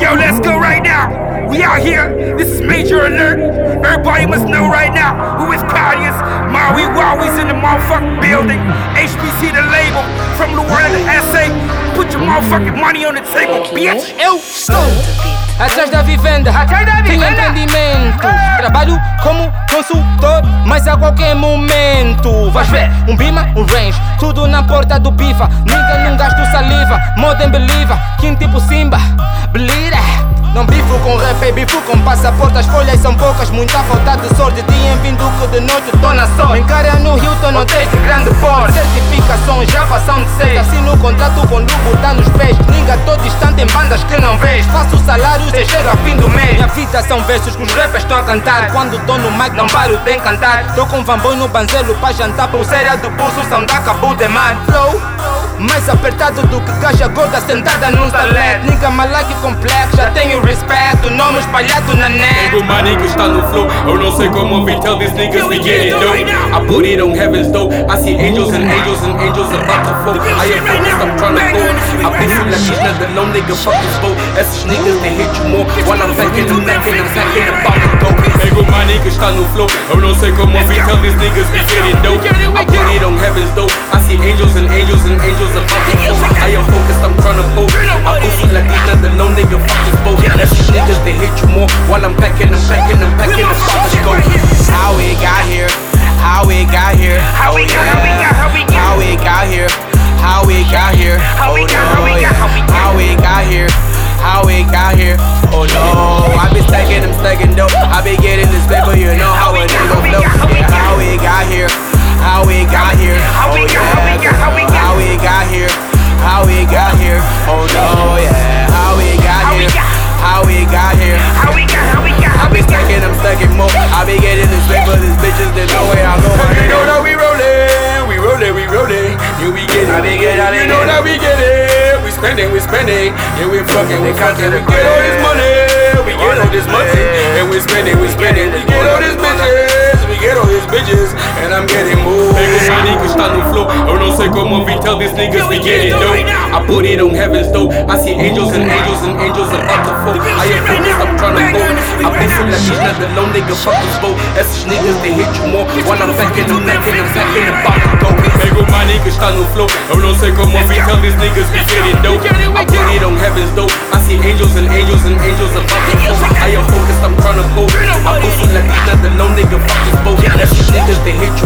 Yo, let's go right now. We out here. This is major alert. Everybody must know right now who is Kadius. we always in the motherfucking building. HBC the label. From the word of the essay. Put your motherfucking money on the table, bitch. Eu estou atrás da vivenda, tenho empreendimento. Trabalho como consultor, mas a qualquer momento ver um bima, um range, tudo na porta do bifa. Nunca não gasto saliva, modern believer, quem tipo Simba, believer. Não bifo com rap, é bifo com passaporte. As folhas são poucas, muita falta de sorte. Dia em vindo que de noite tô na sorte. Encara no Hilton, tens de grande porte. Certificações já passam de seis. Assino contrato com lugo, tá nos pés. Liga todo instante em bandas que não vês. Faço salário, cê chega fim do mês. Minha vida são versos que os rappers estão a cantar. Quando tô no mic, não paro de cantar. Tô com vamboi no banzelo pra jantar. Pulseira do pulso, são da cabo de mar. Flow. Mais apertado do que caixa gorda sentada num salete Nigga malike complexo, já tenho respeito Nome espalhado na net Pego money que está no flow Eu não sei como we tell these niggas we get it dope I put it on heaven's door I see angels and angels and angels to I am focused, I'm tryna go. I be feel like not alone, nigga, fuck this boat. Esses niggas, they hit you more. While I'm packing, I'm packing, I'm packing about to go Pego money que está no flow. Eu não sei como we tell these niggas we get it dope. I put it on heaven's door. I see angels and angels and angels about to fall I am focused, I'm tryna go. I be feel like not alone, nigga, fuck this boat. Esses niggas, they hit you more. While I'm packing, I'm packing, be getting this paper, you know how it we flow, how we yeah, got. how we got here, how we got here, How we oh yeah, how we got. we here, how we got here, oh no, yeah, how we got we here, how we got here. How we got, how we got, I how we be stacking, I'm stacking more. I be getting this paper, these bitches, there's no way I go. You know that we rollin', we rollin', we rollin'. You be getting, I be I You know that we get it. We spending, we spending. Yeah, we fucking, we fucking. We get all this money, we get all this money, and we spend it, we spend it. We get all these bitches, we get all these bitches, and I'm getting more. Money que está no flow. Eu não sei como we tell these niggas we get it dope. I put it on heaven's door. I see angels and angels and angels about to fall. I am focused, I'm trying tryna go. I be feel like she's not alone, nigga. Fuck this boat. Esses niggas they hit you more. While I'm packing, I'm packing, I'm packing about to go. Pego money que está no flow. Eu não sei como we tell these niggas we get it dope. I put it on heaven's door. nigga fuck this bullshit. That's niggas that hit you